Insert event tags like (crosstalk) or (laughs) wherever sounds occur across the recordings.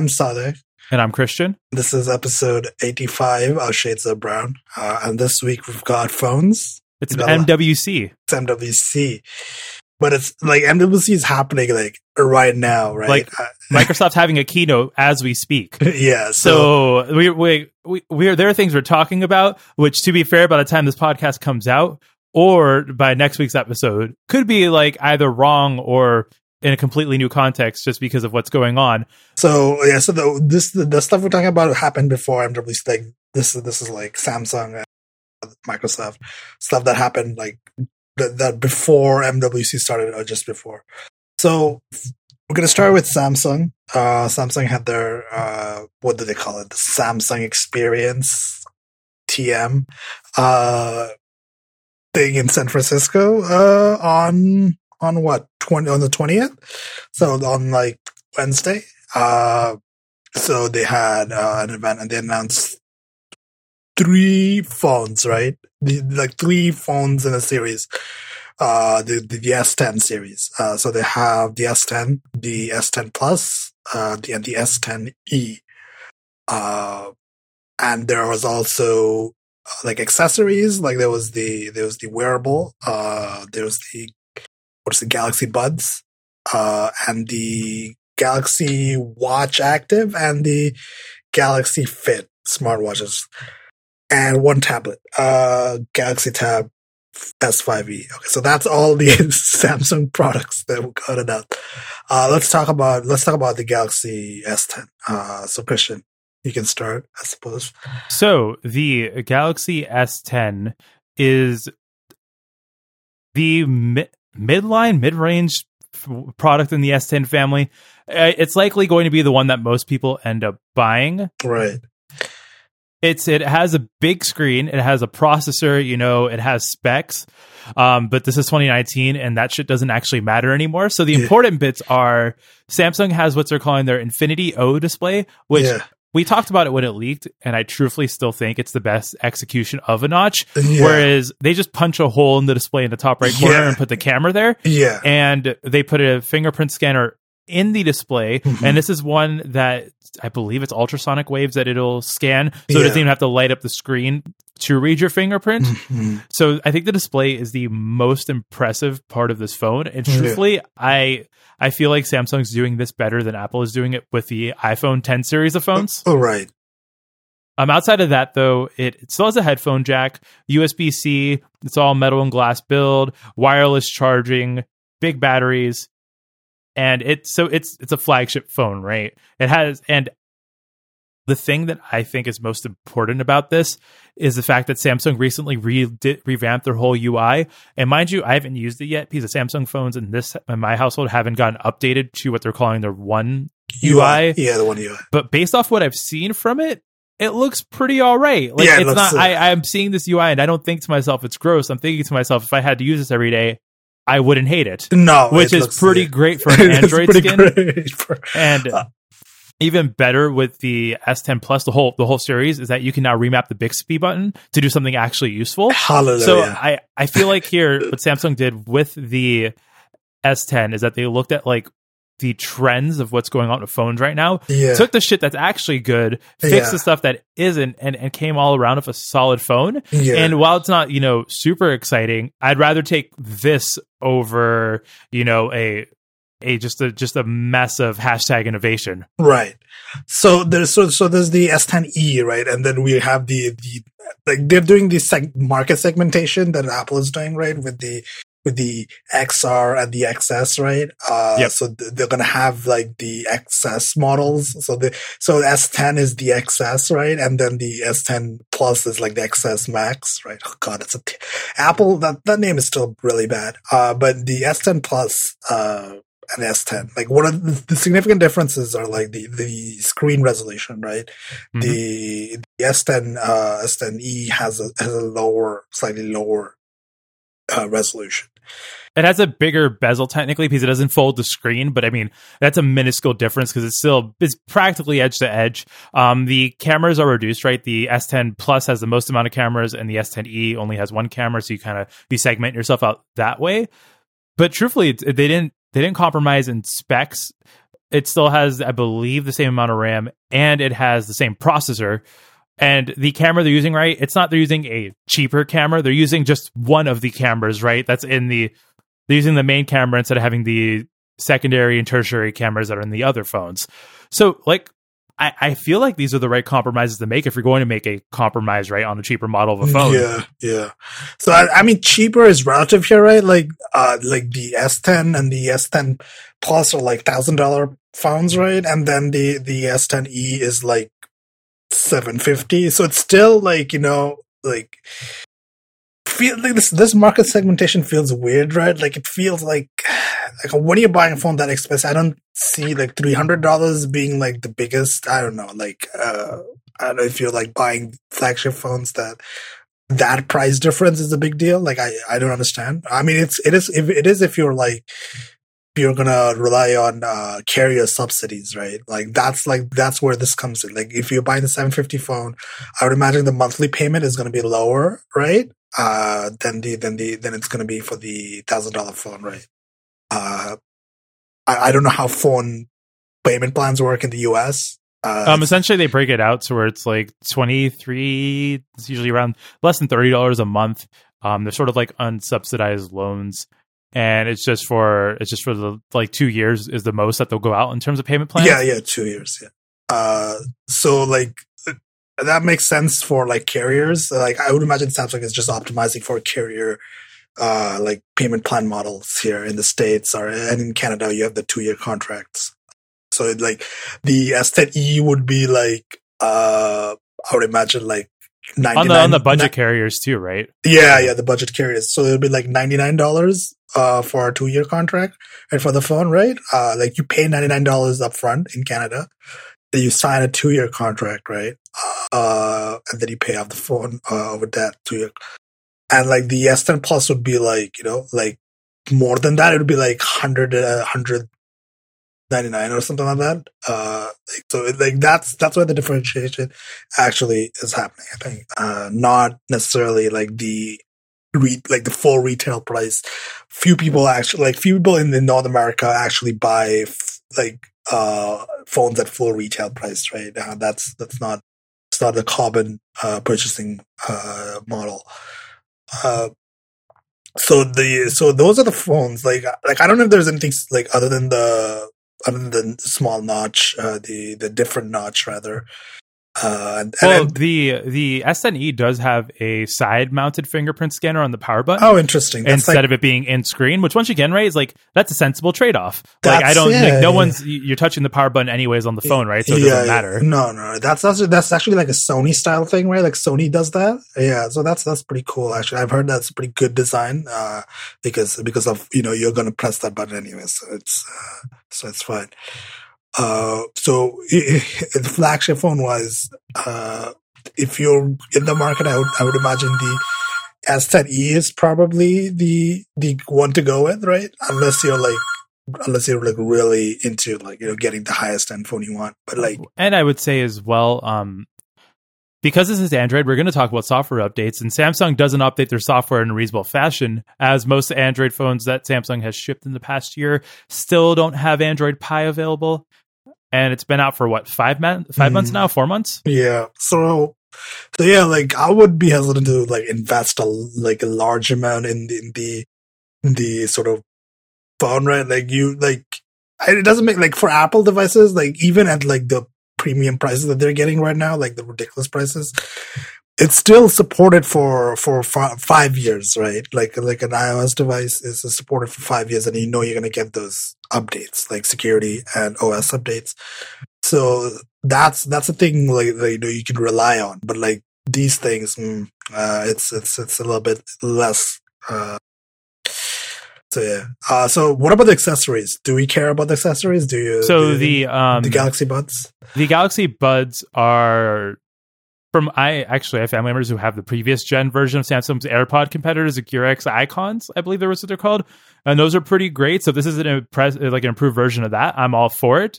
I'm Sadek. And I'm Christian. This is episode 85 of Shades of Brown. Uh, and this week we've got phones. It's an MWC. It's MWC. But it's like MWC is happening like right now, right? Like uh, (laughs) Microsoft's having a keynote as we speak. (laughs) yeah. So, so we, we, we, we, there are things we're talking about, which to be fair, by the time this podcast comes out, or by next week's episode could be like either wrong or in a completely new context just because of what's going on. So yeah, so the this the, the stuff we're talking about happened before MWC. This is this is like Samsung, and Microsoft stuff that happened like that, that before MWC started or just before. So we're gonna start with Samsung. Uh, Samsung had their uh, what do they call it? The Samsung Experience TM. Uh, thing in San Francisco uh, on on what twenty on the twentieth, so on like Wednesday. Uh, so they had uh, an event and they announced three phones, right? The, like three phones in a series. Uh, the, the, the S10 series. Uh, so they have the S10, the S10 Plus, uh, the, and the S10e. Uh, and there was also like accessories. Like there was the there was the wearable, uh, there was the what's the Galaxy Buds, uh, and the Galaxy Watch Active and the Galaxy Fit smartwatches, and one tablet, uh, Galaxy Tab S5e. Okay, so that's all the (laughs) Samsung products that we got it out. Uh, let's talk about let's talk about the Galaxy S10. Uh, so Christian, you can start, I suppose. So the Galaxy S10 is the midline, mid range product in the S10 family. Uh, it's likely going to be the one that most people end up buying. Right. It's it has a big screen. It has a processor. You know, it has specs. Um, but this is 2019, and that shit doesn't actually matter anymore. So the important bits are Samsung has what they're calling their Infinity O display, which yeah we talked about it when it leaked, and I truthfully still think it's the best execution of a notch. Yeah. Whereas they just punch a hole in the display in the top right corner yeah. and put the camera there. Yeah. And they put a fingerprint scanner in the display. Mm-hmm. And this is one that I believe it's ultrasonic waves that it'll scan. So yeah. it doesn't even have to light up the screen to read your fingerprint. (laughs) Mm-hmm. So I think the display is the most impressive part of this phone. And truthfully, yeah. I I feel like Samsung's doing this better than Apple is doing it with the iPhone 10 series of phones. Oh, right. Um, outside of that, though, it, it still has a headphone jack, USB C. It's all metal and glass build, wireless charging, big batteries, and it's so it's it's a flagship phone, right? It has and the thing that I think is most important about this is the fact that Samsung recently re- did, revamped their whole UI. And mind you, I haven't used it yet because the Samsung phones in this in my household haven't gotten updated to what they're calling their one UI. UI. Yeah, the one UI. But based off what I've seen from it, it looks pretty all right. Like yeah, it it's not. Uh, I, I'm seeing this UI and I don't think to myself it's gross. I'm thinking to myself if I had to use this every day, I wouldn't hate it. No, which is pretty great for (laughs) an Android skin. For, and uh, even better with the S10 Plus, the whole the whole series is that you can now remap the Bixby button to do something actually useful. Hallelujah. So I I feel like here (laughs) what Samsung did with the S10 is that they looked at like the trends of what's going on with phones right now. Yeah. Took the shit that's actually good, fixed yeah. the stuff that isn't, and, and came all around with a solid phone. Yeah. And while it's not, you know, super exciting, I'd rather take this over, you know, a a just a just a mess of hashtag innovation. Right. So there's so so there's the S10e, right, and then we have the the like they're doing the seg- market segmentation that Apple is doing, right, with the with the XR and the XS, right? Uh, yep. so th- they're to have like the XS models. So the, so S10 is the XS, right? And then the S10 Plus is like the XS Max, right? Oh God, it's a t- Apple. That, that name is still really bad. Uh, but the S10 Plus, uh, an S10. Like one of the, the, significant differences are like the, the screen resolution, right? Mm-hmm. The, the S10, uh, S10e has a, has a lower, slightly lower, uh, resolution. It has a bigger bezel technically because it doesn't fold the screen, but I mean that's a minuscule difference because it's still it's practically edge to edge. Um, the cameras are reduced, right? The S10 Plus has the most amount of cameras, and the S10e only has one camera, so you kind of you segment yourself out that way. But truthfully, they didn't they didn't compromise in specs it still has, I believe, the same amount of RAM and it has the same processor. And the camera they're using, right? It's not they're using a cheaper camera. They're using just one of the cameras, right? That's in the they're using the main camera instead of having the secondary and tertiary cameras that are in the other phones. So like I, I feel like these are the right compromises to make if you're going to make a compromise, right, on a cheaper model of a phone. Yeah, yeah. So I, I mean, cheaper is relative here, right? Like, uh, like the S10 and the S10 Plus are like thousand dollar phones, right? And then the the S10e is like seven fifty. So it's still like you know, like feel like this this market segmentation feels weird, right? Like it feels like like when you're buying a phone that expensive, I don't see like three hundred dollars being like the biggest. I don't know, like uh I don't know if you're like buying flagship phones that that price difference is a big deal. Like I I don't understand. I mean, it's it is if it is if you're like you're gonna rely on uh, carrier subsidies, right? Like that's like that's where this comes in. Like if you're buying the 750 phone, I would imagine the monthly payment is gonna be lower, right? Uh, than the than the than it's gonna be for the thousand dollar phone, right? Uh, I, I don't know how phone payment plans work in the U.S. Uh, Um, essentially, they break it out to where it's like twenty three. It's usually around less than thirty dollars a month. Um, they're sort of like unsubsidized loans, and it's just for it's just for the like two years is the most that they'll go out in terms of payment plans. Yeah, yeah, two years. Yeah. Uh, so like that makes sense for like carriers. Like I would imagine Samsung is just optimizing for carrier, uh, like payment plan models here in the states or and in Canada. You have the two year contracts. So it, like the S10e would be like, uh, I would imagine like. 99, on the on the budget carriers too, right? Yeah, yeah, the budget carriers. So it'll be like ninety nine dollars uh for a two year contract, and for the phone, right? Uh, like you pay ninety nine dollars upfront in Canada, then you sign a two year contract, right? Uh, and then you pay off the phone uh with that two year. And like the S10 Plus would be like you know like more than that. It would be like hundred uh, hundred ninety nine or something like that. Uh, like, so it, like that's that's where the differentiation actually is happening. I think, uh, not necessarily like the re- like the full retail price. Few people actually like few people in, in North America actually buy f- like uh phones at full retail price, right? Uh, that's that's not it's not a common uh, purchasing uh model. Uh, so the so those are the phones. Like like I don't know if there's anything like other than the other than the small notch, uh, the the different notch rather. Uh, Well, and- the the S10e does have a side mounted fingerprint scanner on the power button. oh, interesting. That's instead like, of it being in screen, which once again, right, is like that's a sensible trade off. Like I don't yeah, like no yeah. one's you're touching the power button anyways on the phone, right? So it doesn't matter. No, no, that's actually that's actually like a Sony style thing, right? Like Sony does that. Yeah, so that's that's pretty cool. Actually, I've heard that's a pretty good design uh, because because of you know you're gonna press that button anyway, so it's uh, so it's fine. Uh, so (laughs) the flagship phone was, uh, if you're in the market, I would I would imagine the S10e is probably the the one to go with, right? Unless you're like unless you're like really into like you know getting the highest end phone you want. But like And I would say as well, um, because this is Android, we're going to talk about software updates, and Samsung doesn't update their software in a reasonable fashion, as most Android phones that Samsung has shipped in the past year still don't have Android Pie available. And it's been out for what five months? Five months Mhm. now? Four months? yeah, so so yeah, like I would be hesitant to like invest a like a large amount in the, in the in the sort of phone, right? Like you like it doesn't make like for Apple devices, like even at like the premium prices that they're getting right now, like the ridiculous prices, it's still supported for for fi- five years, right? Like like an iOS device is supported for five years, and you know you're gonna get those updates, like security and OS updates. So that's that's a thing like that, you know you can rely on. But like these things, mm, uh, it's it's it's a little bit less. Uh, so yeah. Uh, so what about the accessories? Do we care about the accessories? Do you? So do the um, the Galaxy Buds? the Galaxy Buds are from I actually I have family members who have the previous gen version of Samsung's AirPod competitors, the Gear X Icons, I believe they're what they're called, and those are pretty great. So this is an impress like an improved version of that. I'm all for it.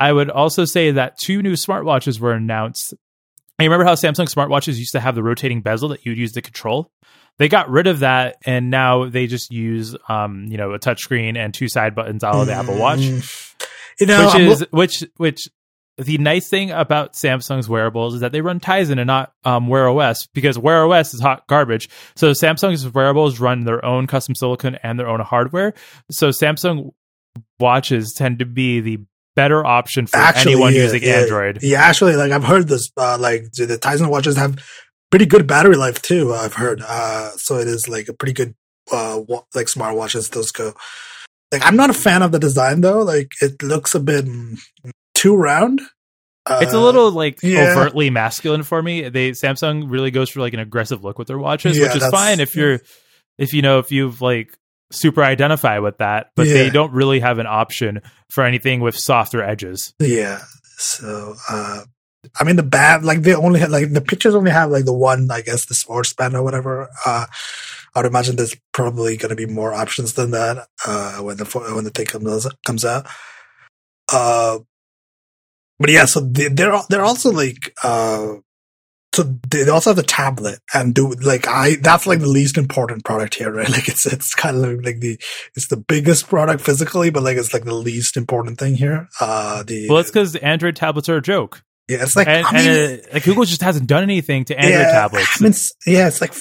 I would also say that two new smartwatches were announced. You remember how Samsung smartwatches used to have the rotating bezel that you'd use to control? They got rid of that, and now they just use, um, you know, a touchscreen and two side buttons out of the Apple Watch. Mm. You know, which is which which the nice thing about Samsung's wearables is that they run Tizen and not um, Wear OS because Wear OS is hot garbage. So Samsung's wearables run their own custom silicon and their own hardware. So Samsung watches tend to be the better option for Actually, anyone yeah, using yeah. Android. yeah, actually, like I've heard this. Uh, like the Tizen watches have pretty good battery life too. I've heard. Uh, so it is like a pretty good uh wa- like smartwatches. Those go. Like I'm not a fan of the design though. Like it looks a bit too round. Uh, It's a little like yeah. overtly masculine for me. They Samsung really goes for like an aggressive look with their watches, Yeah, which is fine if you're if you know if you've like super identify with that, but Yeah. they don't really have an option for anything with softer edges. Yeah. So, uh, I mean, the band, like, they only have, like, the pictures only have, like, the one, I guess, the sports band or whatever. Uh, I would imagine there's probably going to be more options than that, uh, when the, when the thing comes, comes out. Uh, but yeah, so they, they're, they're also like, uh, so they also have the tablet and do like I that's like the least important product here, (laughs) right? Like it's it's kind of like the it's the biggest product physically, but like it's like the least important thing here. Uh the Well, it's because Android tablets are a joke, yeah, it's like and, I mean, and uh, like Google just hasn't done anything to Android yeah, tablets. I mean, it's, yeah, it's like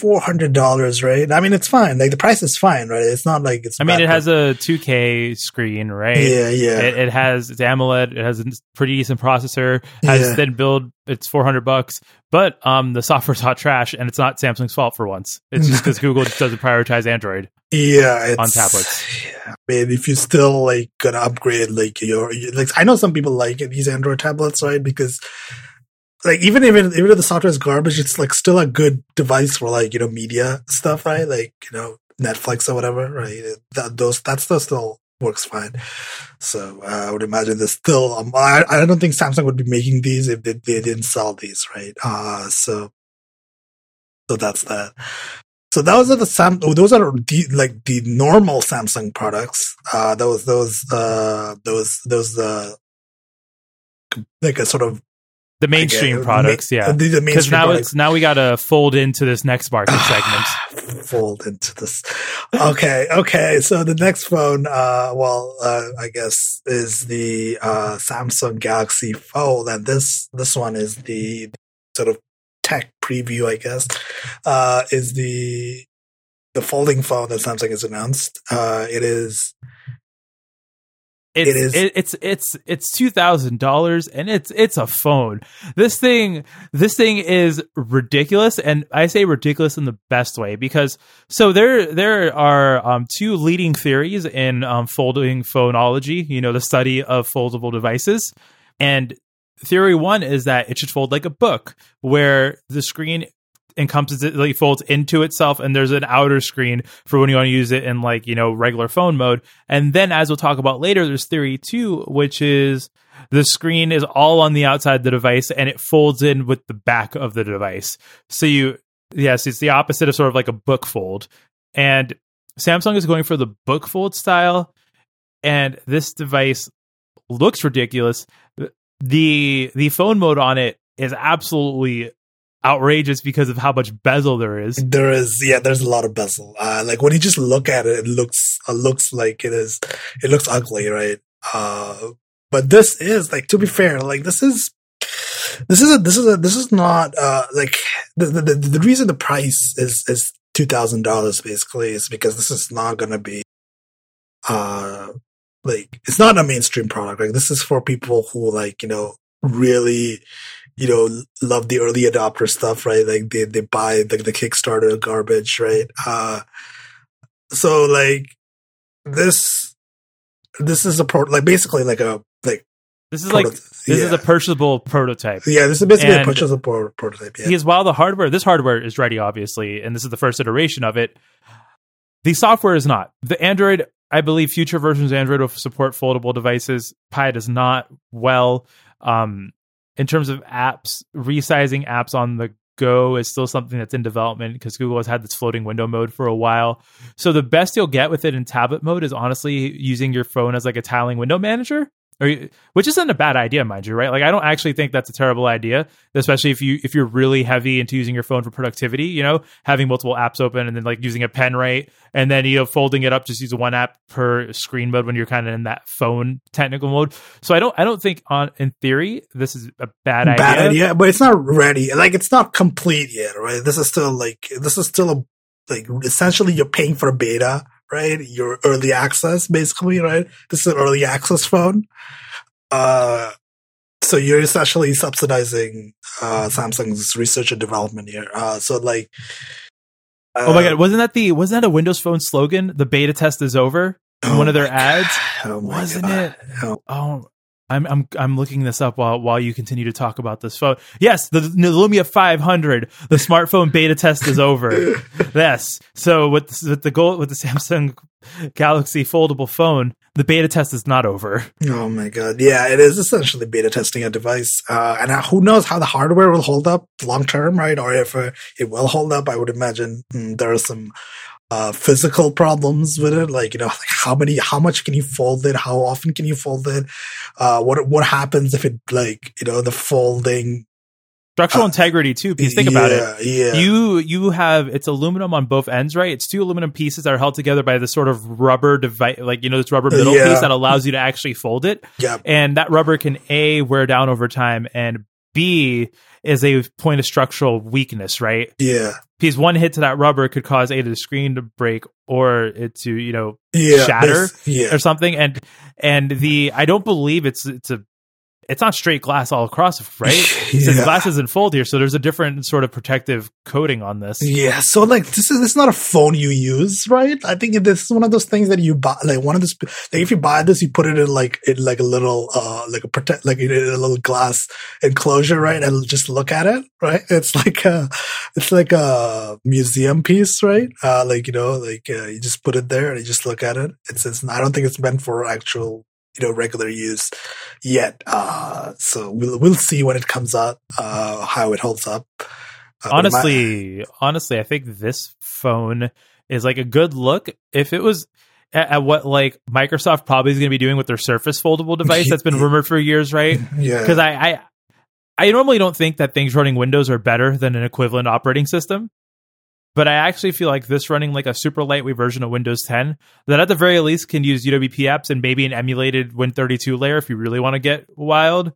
four hundred dollars, right? I mean, it's fine. Like the price is fine, right? It's not like it's. I mean, it has a 2K screen, right? yeah, yeah, It, it has it's AMOLED. It has a pretty decent processor. Has Yeah. thin build. It's four hundred bucks, but um, the software's hot trash, and it's not Samsung's fault for once. It's just (laughs) because Google just doesn't prioritize Android. yeah. It's, on tablets. Yeah, I mean, if you're still like gonna upgrade, like your you- like, I know some people like these Android tablets, right? Because like even it, even if the software is garbage, it's like still a good device for like you know media stuff, right? Like you know Netflix or whatever, right? That those that stuff still works fine. So uh, I would imagine there's still. Um, I I don't think Samsung would be making these if they, they didn't sell these, right? Uh so so that's that. So those are the Sam. oh, Those are the, like the normal Samsung products. Uh, those those uh those those uh like a sort of The mainstream products, ma- yeah. the, Because mainstream now products it's now we got to fold into this next market segment. fold into this. Okay, okay. So the next phone, uh, well, uh, I guess is the uh, Samsung Galaxy Fold, and this this one is the sort of tech preview, I guess. Uh, is the the folding phone that Samsung has announced. Uh, it is It's, It is- It, it's it's it's two thousand dollars, and it's it's a phone. This thing this thing is ridiculous, and I say ridiculous in the best way because so there there are um, two leading theories in um, folding phonology. You know, the study of foldable devices, and theory one is that it should fold like a book, where the screen encompasses it folds into itself and there's an outer screen for when you want to use it in like you know regular phone mode. And then as we'll talk about later there's theory two which is the screen is all on the outside of the device and it folds in with the back of the device. So you yes it's the opposite of sort of like a book fold. And samsung is going for the book fold style and this device looks ridiculous. The the phone mode on it is absolutely outrageous because of how much bezel there is. there is yeah there's a lot of bezel. Uh, like when you just look at it, it looks it looks like it is it looks ugly, right? Uh, but this is like to be fair, like this is this is a this is a this is not uh like the the, the, the reason the price is is two thousand dollars basically is because this is not gonna be uh like it's not a mainstream product. Like this is for people who like you know really you know love the early adopter stuff, right? Like they they buy the the Kickstarter garbage, right? Uh, so like this this is a pro like basically like a like This is like this yeah. is a purchasable prototype. yeah this is basically a purchasable pro- prototype. Yeah. Because while the hardware, this hardware is ready, obviously, and this is the first iteration of it, the software is not. The Android, I believe, future versions of Android will support foldable devices. Pie does not well. Um, in terms of apps, resizing apps on the go is still something that's in development because Google has had this floating window mode for a while. So the best you'll get with it in tablet mode is honestly using your phone as like a tiling window manager. Or you- which isn't a bad idea, mind you, right? Like I don't actually think that's a terrible idea, especially if you if you're really heavy into using your phone for productivity. You know, having multiple apps open and then like using a pen right, and then you know folding it up, just use one app per screen mode when you're kind of in that phone technical mode. So I don't I don't think on in theory this is a bad idea. Bad idea, but it's not ready. Like it's not complete yet, right? This is still like this is still a like essentially you're paying for a beta, right? Your early access, basically, right? This is an early access phone. Uh, so you're essentially subsidizing uh Samsung's research and development here. Uh, so like, Oh my uh, god, wasn't that the wasn't that a Windows Phone slogan? The beta test is over. in oh one of their ads. Oh Wasn't God. it? Oh, Oh, I'm I'm I'm looking this up while while you continue to talk about this phone. Yes, the, the Lumia 500, the smartphone beta test is over. (laughs) yes. So with with the goal with the Samsung Galaxy foldable phone, the beta test is not over. Oh my god! Yeah, it is essentially beta testing a device, uh, and uh, who knows how the hardware will hold up long term, right? Or if uh, it will hold up. I would imagine mm, there are some uh, physical problems with it, like you know, like how many, how much can you fold it? How often can you fold it? Uh, what what happens if it like you know the folding? Structural Uh, integrity too, because think about it. yeah, Yeah, You you have it's aluminum on both ends, right? It's two aluminum pieces that are held together by this sort of rubber device, like you know this rubber middle Yeah. piece that allows you to actually fold it. yeah, and that rubber can a wear down over time and b is a point of structural weakness right yeah, because one hit to that rubber could cause either the screen to break or it to you know yeah. Shatter? yeah, or something and and the i don't believe it's it's a it's not straight glass all across right (laughs) since Yeah. glass isn't fold here so there's a different sort of protective coating on this Yeah, so like this is this is not a phone you use, right? I think this is one of those things that you buy. Like one of this, like if you buy this, you put it in like in like a little uh like a protect like in a little glass enclosure, right? And just look at it, right? (laughs) It's like a it's like a museum piece, right? Uh, like you know, like uh, you just put it there and you just look at it. It's, it's I don't think it's meant for actual you know regular use yet. Uh, so we'll we'll see when it comes out uh how it holds up. Uh, but my- honestly honestly i think this phone is like a good look if it was at, at what like microsoft probably is going to be doing with their surface foldable device that's been (laughs) rumored for years right (laughs) yeah, because I, I i normally don't think that things running windows are better than an equivalent operating system but i actually feel like this running like a super lightweight version of windows 10 that at the very least can use uwp apps and maybe an emulated win32 layer if you really want to get wild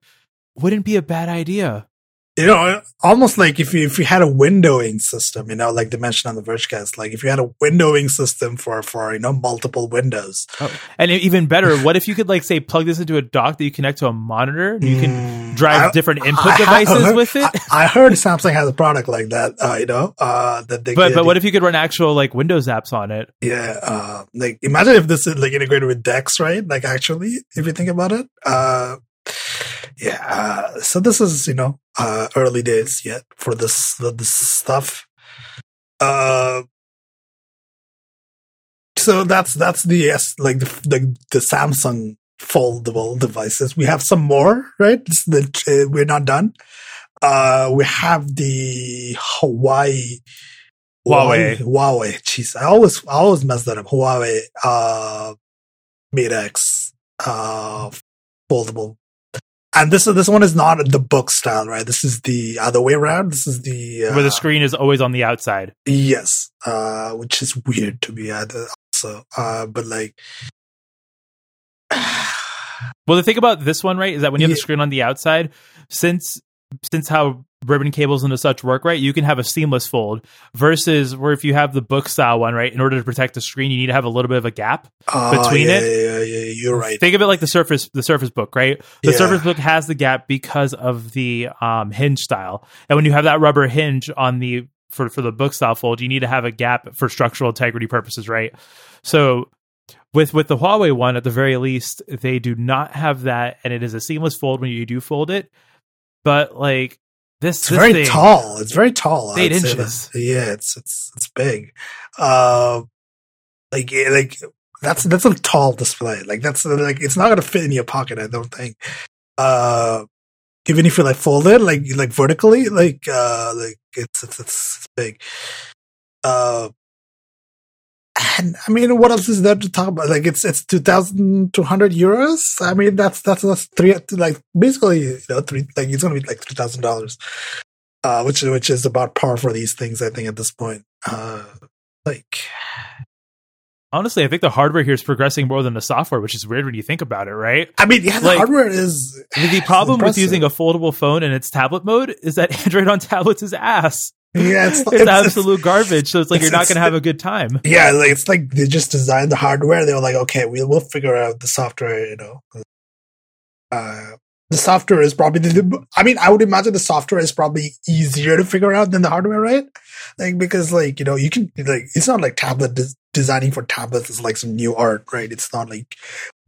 wouldn't be a bad idea you know, almost like if you if you had a windowing system, you know, like they mentioned on the Vergecast, like if you had a windowing system for for you know multiple windows, And even better, what if you could like say plug this into a dock that you connect to a monitor and you can Mm, drive I- different (laughs) input have devices heard- (laughs) with it? I, I heard Samsung has a product like that, uh, you know, uh, that they but but what if you could run actual like Windows apps on it? yeah, uh, like imagine if this is like integrated with DeX, right? Like actually, if you think about it, uh, yeah. Uh, so this is you know uh, early days yet for this this stuff. Uh, so that's that's the yes, like the the, the Samsung foldable devices. We have some more, right? The, uh, we're not done. Uh, we have the Hawaii. Huawei. Huawei. Jeez, I always, I always mess that up. Huawei, uh, Mate X, uh, foldable. And this this one is not the book style, right? This is the other way around. This is the, uh, Where the screen is always on the outside. yes, uh, which is weird to me. uh, Also, uh, but like, (sighs) Well, the thing about this one, right, is that when you have the screen on the outside, since since how ribbon cables and such work, right, you can have a seamless fold. Versus where if you have the book style one, right, in order to protect the screen, you need to have a little bit of a gap. uh, Between yeah, it? yeah, yeah, yeah, you're right. Think of it like the Surface, the Surface Book, right? The Yeah. Surface Book has the gap because of the um, hinge style, and when you have that rubber hinge on the for for the book style fold, you need to have a gap for structural integrity purposes, right? So with with the Huawei one, at the very least, they do not have that, and it is a seamless fold when you do fold it. But like this, It's this very thing- tall. It's very tall. Eight inches. Yeah, it's it's it's big. Uh, like yeah, like that's that's a tall display. Like that's like it's not gonna fit in your pocket. I don't think. Uh, even if you like fold it like like vertically, like uh, like it's it's it's, it's big. Uh, and I mean, what else is there to talk about? Like, it's it's two thousand two hundred euros. I mean, that's that's that's three like basically you know three like it's gonna be like three thousand dollars, uh, which which is about par for these things. I think at this point, uh, like Honestly, I think the hardware here is progressing more than the software, which is weird when you think about it, right? I mean, yeah, the Like, hardware is The problem with using a foldable phone in its tablet mode is that (laughs) Android on tablets is ass. Yeah, it's, (laughs) It's, it's- absolute garbage. So it's like it's- you're not going to have a good time. Yeah, like it's like they just designed the hardware. They were like, okay, we'll we'll figure out the software. You know, uh, the software is probably the. I mean, I would imagine the software is probably easier to figure out than the hardware, right? Like because like you know you can like it's not like tablet des- designing for tablets is like some new art, right? It's not like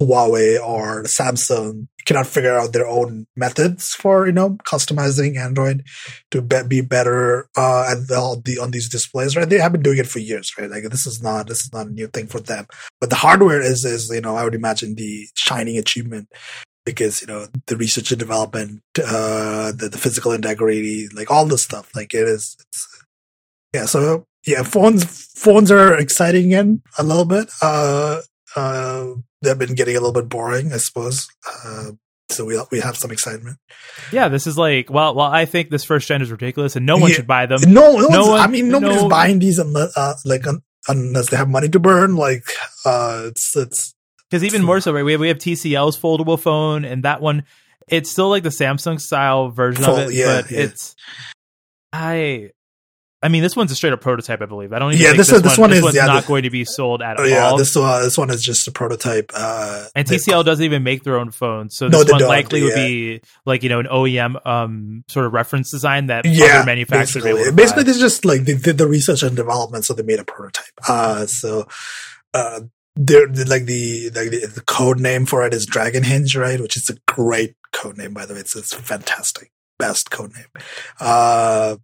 Huawei or Samsung cannot figure out their own methods for you know customizing Android to be, be better uh, at the, the on these displays, right? They have been doing it for years, right? Like this is not this is not a new thing for them. But the hardware is is you know I would imagine the shining achievement because you know the research and development, uh, the the physical integrity, like all this stuff, like it is. It's, yeah, so yeah, phones phones are exciting again a little bit. Uh, uh, they've been getting a little bit boring, I suppose. Uh, so we we have some excitement. Yeah, this is like, well, well, I think this first gen is ridiculous and no one Yeah. should buy them. No, no, no one- I mean, nobody's no- buying these unless, uh, like, un, unless they have money to burn. Like, uh, it's, it's, Because even more so, right? We have, we have TCL's foldable phone, and that one, it's still like the Samsung style version Full- of it, yeah, but yeah. it's, I, I mean, this one's a straight up prototype, I believe. I don't even Yeah, think this this, is- this one, one is- one's yeah, not the- going to be sold at oh, yeah, all. this, uh, this one is just a prototype. Uh, and they- TCL doesn't even make their own phones, so this they one likely would be like you know an OEM um sort of reference design that yeah, other manufacturers basically, basically, this is just like they did the research and development, so they made a prototype. Uh, so, uh, they're they're like the like the, the code name for it is Dragon Hinge, right? Which is a great code name, by the way. It's it's fantastic, best code name. Uh,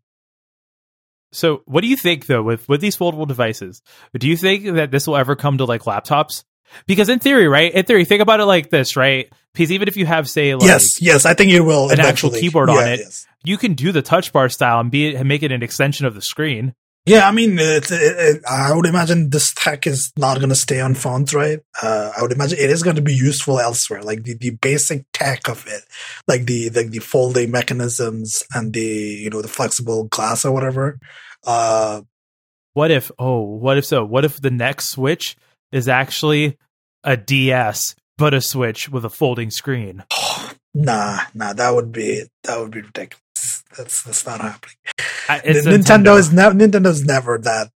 So, what do you think though with with these foldable devices? Do you think that this will ever come to like laptops? Because in theory, right? In theory, think about it like this, right? Because even if you have, say, like yes, yes, I think you will an actual eventually. keyboard on it. yes. you can do the touch bar style and be and make it an extension of the screen. Yeah, I mean, it, it, I would imagine this tech is not going to stay on phones, right? Uh, I would imagine it is going to be useful elsewhere, like the, the basic tech of it, like the, the the folding mechanisms and the you know the flexible glass or whatever. Uh, What if? Oh, what if so? What if the next Switch is actually a DS, but a Switch with a folding screen? (sighs) nah, nah, that would be that would be ridiculous. That's that's not happening. I- It's N- Nintendo is never Nintendo's never that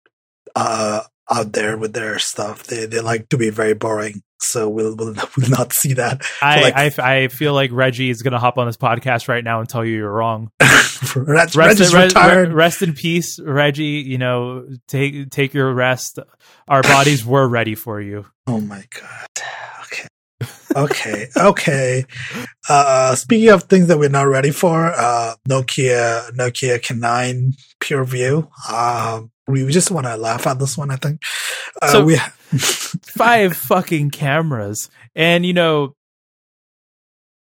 uh out there with their stuff. They they like to be very boring, so we'll we'll, (laughs) we'll not see that. I, like- I I feel like Reggie is going to hop on this podcast right now and tell you you're wrong. (laughs) Rest, retired. rest in peace, Reggie. You know, take take your rest. Our bodies were ready for you. Oh my god. Okay. Okay. Uh, speaking of things that we're not ready for, uh, Nokia, Nokia K9 PureView. Um, we just want to laugh at this one, I think. Uh, So- we, (laughs) Five fucking cameras, and you know,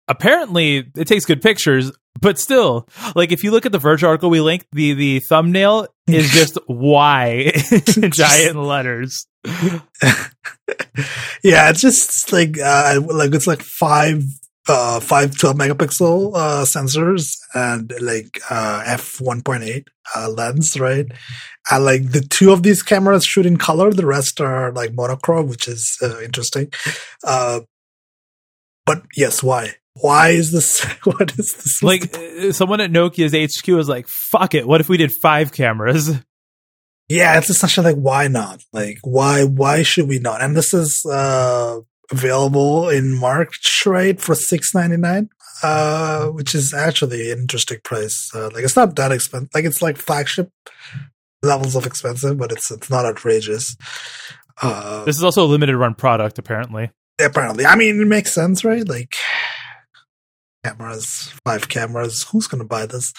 apparently it takes good pictures. But still, like if you look at the Verge article we linked, the the thumbnail is (laughs) just Y in (laughs) giant letters. (laughs) yeah, it's just like, uh, like it's like five, uh, five 12 megapixel, uh, sensors and like, uh, f 1.8, uh, lens, right? And like the two of these cameras shoot in color. The rest are like monochrome, which is uh, interesting. Uh, but yes, why? Why is this? (laughs) What is this? Like uh, someone at Nokia's HQ was like, "Fuck it, what if we did five cameras?" Yeah, it's essentially like, why not? Like, why, why should we not? And this is, uh, available in March, right? For six ninety nine. Uh, which is actually an interesting price. Uh, like it's not that expensive. Like it's like flagship levels of expensive, but it's, it's not outrageous. Uh, This is also a limited run product, apparently. apparently. I mean, it makes sense, right? Like cameras, five cameras. Who's gonna buy this?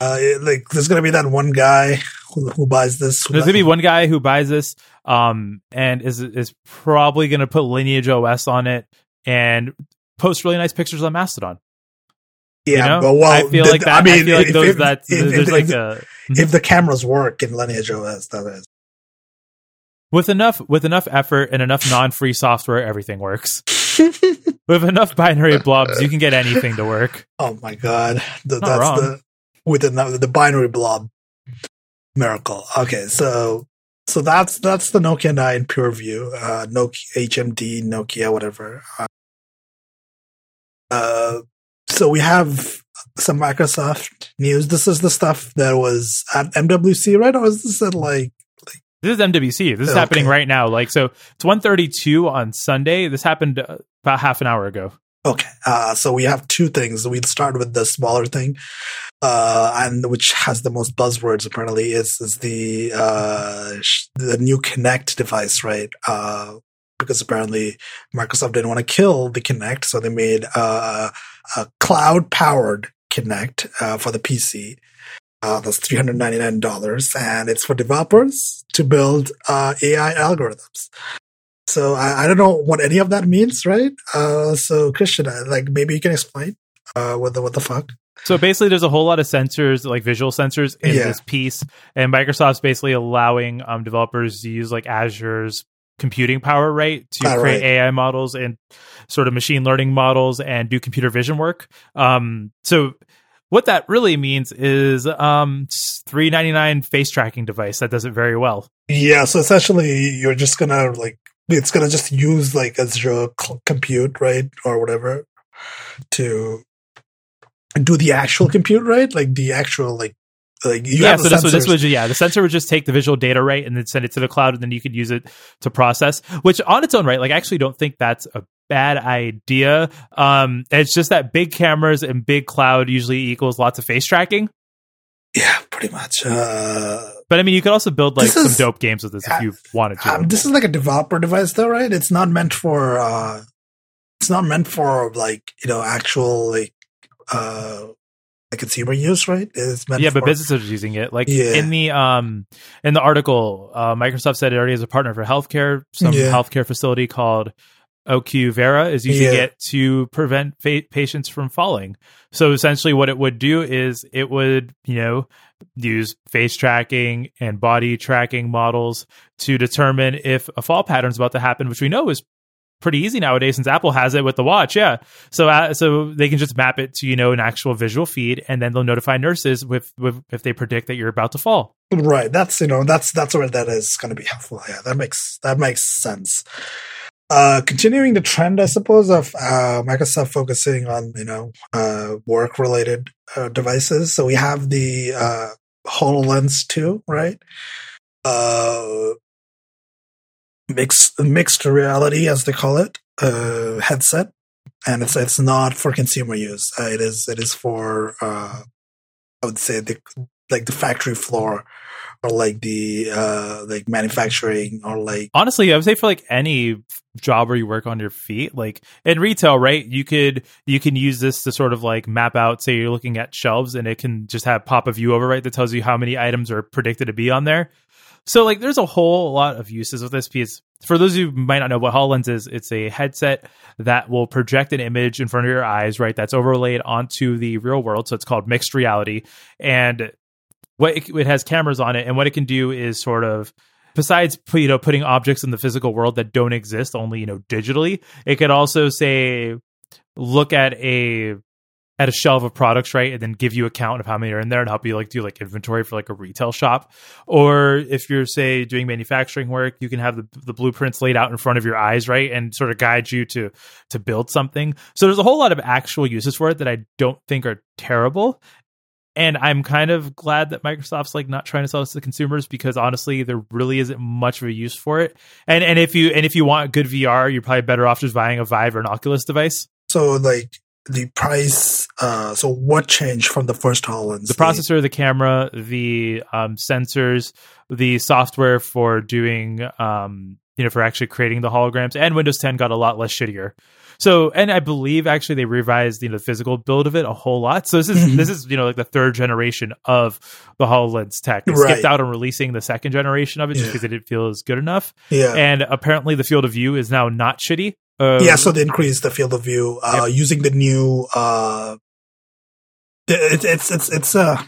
Uh, like there's gonna be that one guy who, who buys this. who- There's gonna be one guy who buys this, um, and is is probably gonna put Lineage OS on it and post really nice pictures on Mastodon. yeah, you know? but well, I feel the- like that. I, mean, feel like if- those if- that if- there's if- like a if the cameras work in Lineage OS, that is. with enough with enough effort and enough non-free software, everything works. (laughs) with enough binary blobs, you can get anything to work. Oh my god, the, that's wrong. the with the the binary blob miracle. Okay, so so that's that's the Nokia Nine PureView, uh, Nokia HMD, Nokia, whatever. Uh, uh, so we have some Microsoft news. This is the stuff that was at MWC, right? Or is this at like This is MWC. This is Okay. happening right now. Like so, it's 1:32 on Sunday. This happened about half an hour ago. Okay, uh, so we have two things. We start with the smaller thing, uh, and which has the most buzzwords apparently is is the uh, sh- the new Kinect device, right? Uh, because apparently Microsoft didn't want to kill the Kinect, so they made uh, a cloud powered Kinect uh, for the PC. Uh, that's three hundred ninety nine dollars, and it's for developers to build uh, AI algorithms. So I, I don't know what any of that means, right? Uh, so Christian, uh, like maybe you can explain uh, what the what the fuck? So basically, there's a whole lot of sensors, like visual sensors, in Yeah. this piece, and Microsoft's basically allowing um, developers to use like Azure's computing power, right, to Ah, create right. AI models and sort of machine learning models and do computer vision work. Um, so what that really means is um, three ninety nine face tracking device that does it very well. Yeah, so essentially you're just gonna like it's gonna just use like Azure compute, right, or whatever, to do the actual compute, right? Like the actual like like you yeah, have so this would, this would yeah, the sensor would just take the visual data right and then send it to the cloud, and then you could use it to process. Which on its own right, like I actually don't think that's a bad idea. Um, it's just that big cameras and big cloud usually equals lots of face tracking. yeah, pretty much. Uh, But I mean, you could also build like some is- dope games with this if you wanted to. um, this is like a developer device, though, right? It's not meant for. uh It's not meant for like you know actual like uh consumer use, right? It's meant yeah, for, but businesses are using it. Like Yeah. in the um in the article, uh, Microsoft said it already has a partner for healthcare. Some Yeah. healthcare facility called Ocuvera is using Yeah. it to prevent fa- patients from falling. So essentially, what it would do is it would you know use face tracking and body tracking models to determine if a fall pattern is about to happen, which we know is pretty easy nowadays since Apple has it with the watch. Yeah, so uh, so they can just map it to you know an actual visual feed, and then they'll notify nurses with, with if they predict that you're about to fall. Right. That's you know that's that's where that is going to be helpful. Yeah, that makes that makes sense. Uh, continuing the trend, I suppose, of uh, Microsoft focusing on you know uh, work related uh, devices. So we have the uh, Hololens two, right? Mixed mixed reality, as they call it, uh, headset, and it's it's not for consumer use. Uh, it is it is for uh, I would say the like the factory floor or like the uh like manufacturing or like Honestly, I would say for like any job where you work on your feet, like in retail, right? You could you can use this to sort of like map out. Say you're looking at shelves, and it can just have pop a view over right that tells you how many items are predicted to be on there. So like, there's a whole lot of uses with this piece. For those of you who might not know what HoloLens is, it's a headset that will project an image in front of your eyes, right? That's overlaid onto the real world. So it's called mixed reality. And what it, it has cameras on it, and what it can do is sort of besides you know putting objects in the physical world that don't exist only you know digitally it could also say look at a at a shelf of products right and then give you a count of how many are in there and help you like do like inventory for like a retail shop or if you're say doing manufacturing work you can have the, the blueprints laid out in front of your eyes right and sort of guide you to to build something so there's a whole lot of actual uses for it that i don't think are terrible and I'm kind of glad that Microsoft's like not trying to sell this to consumers because honestly, there really isn't much of a use for it. And and if you and if you want good VR, you're probably better off just buying a Vive or an Oculus device. so like the price uh so what changed from the first HoloLens? The processor, the camera, the um, sensors, the software for doing um, you know for actually creating the holograms, and Windows 10 got a lot less shittier. So, and I believe actually they revised you know the physical build of it a whole lot. So this is Mhm. this is you know like the third generation of the Hololens tech. They Right. skipped out on releasing the second generation of it just because they didn't feel as good enough. yeah. And apparently the field of view is now not shitty. Uh, yeah, so they increase the field of view uh using the new uh it, it's it's it's uh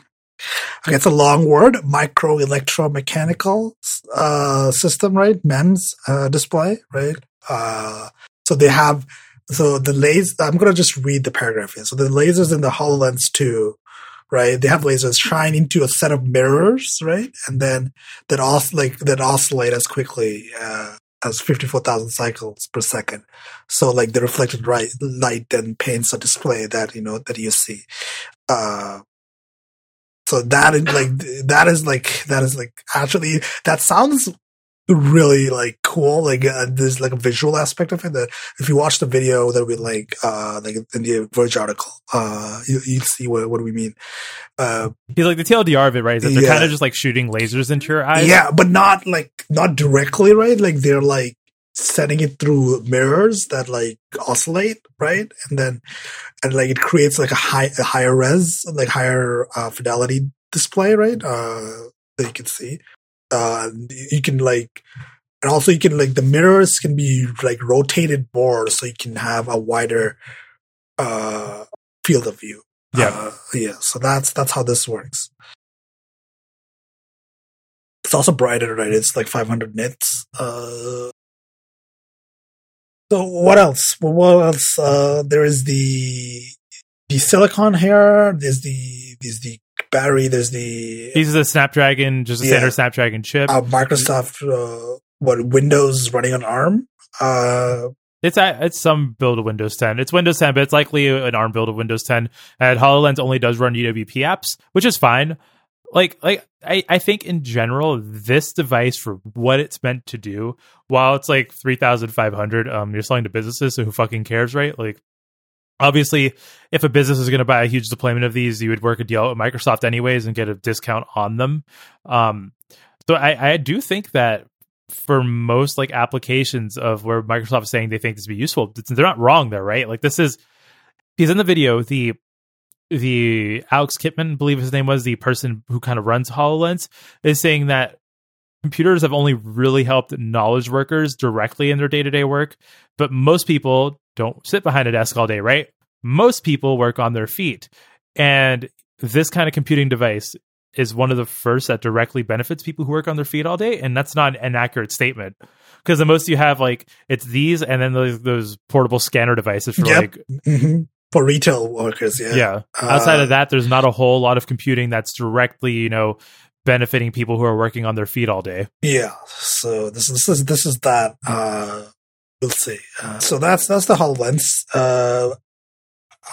Okay, it's a long word. Micro electromechanical uh, system, right? MEMS uh, display, right? Uh, so they have so the lasers. I'm gonna just read the paragraph here. So the lasers in the Hololens two, right? They have lasers shine into a set of mirrors, right? And then that also like that oscillate as quickly uh, as 54,000 cycles per second. So like the reflected right, light then paints a display that, you know, that you see. Uh, so that is like, that is like, that is like, actually, that sounds really like cool. Like uh, there's like a visual aspect of it that if you watch the video, that'll be like uh like in the Verge article. Uh, you you see what what do we mean? Uh, He's like the TLDR of it, right? Is that they're Yeah. kind of just like shooting lasers into your eyes. yeah, but not like not directly, right? Like they're like setting it through mirrors that like oscillate, right? And then and like it creates like a high a higher res, like higher uh, fidelity display, right? Uh, that you can see. Uh, you can like, and also you can like the mirrors can be like rotated more, so you can have a wider uh field of view. Yeah. Uh, yeah. So that's that's how this works. It's also brighter, right? It's like 500 nits. Uh, so what else? What else? Uh, there is the the silicon here. There's the there's the battery. There's the He's the Snapdragon, just a Yeah. standard Snapdragon chip. uh, Microsoft uh, what Windows running on ARM. Uh, It's it's some build of Windows 10. It's Windows 10, but it's likely an ARM build of Windows 10. And Hololens only does run UWP apps, which is fine. Like like I, I think in general, this device for what it's meant to do, while it's like three thousand five hundred, um, you're selling to businesses, so who fucking cares, right? Like obviously if a business is going to buy a huge deployment of these, you would work a deal with Microsoft anyways and get a discount on them. Um, so I, I do think that for most like applications of where Microsoft is saying they think this would be useful, they're not wrong there, right? Like this is because in the video, the the Alex Kipman, I believe his name was the person who kind of runs HoloLens, is saying that computers have only really helped knowledge workers directly in their day to day work, but most people don't sit behind a desk all day, right? Most people work on their feet. And this kind of computing device is one of the first that directly benefits people who work on their feet all day. And that's not an accurate statement. Because the most you have, like, it's these and then those, those portable scanner devices for, Yep. like, mhm. for retail workers. Yeah. yeah. Uh, Outside of that, there's not a whole lot of computing that's directly, you know, benefiting people who are working on their feet all day. Yeah. So this this is this is that. Uh, we'll see. Uh, so that's that's the Hololens. Uh,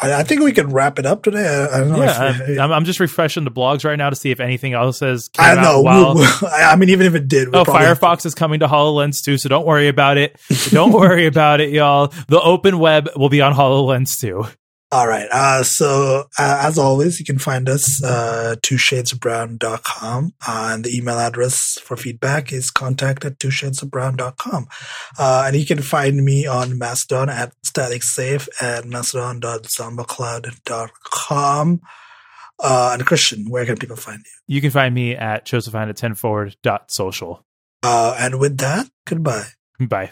I, I think we can wrap it up today. I, I don't know. yeah, if I'm, I'm, just refreshing the blogs right now to see if anything else has I know. while. We- we- (laughs) I mean, even if it did, Oh, Firefox is coming to HoloLens too, so don't worry about it. don't worry about it, y'all. The open web will be on HoloLens too. All right. Uh, so uh, as always, you can find us uh, two shadesofbrown.com uh, and the email address for feedback is contact at two shadesofbrown.com. Uh, and you can find me on Mastodon at staticsafe at mastodon.zombacloud.com. Uh, and Christian, where can people find you? You can find me at josephine at 10forward.social. Uh, and with that, goodbye. Bye.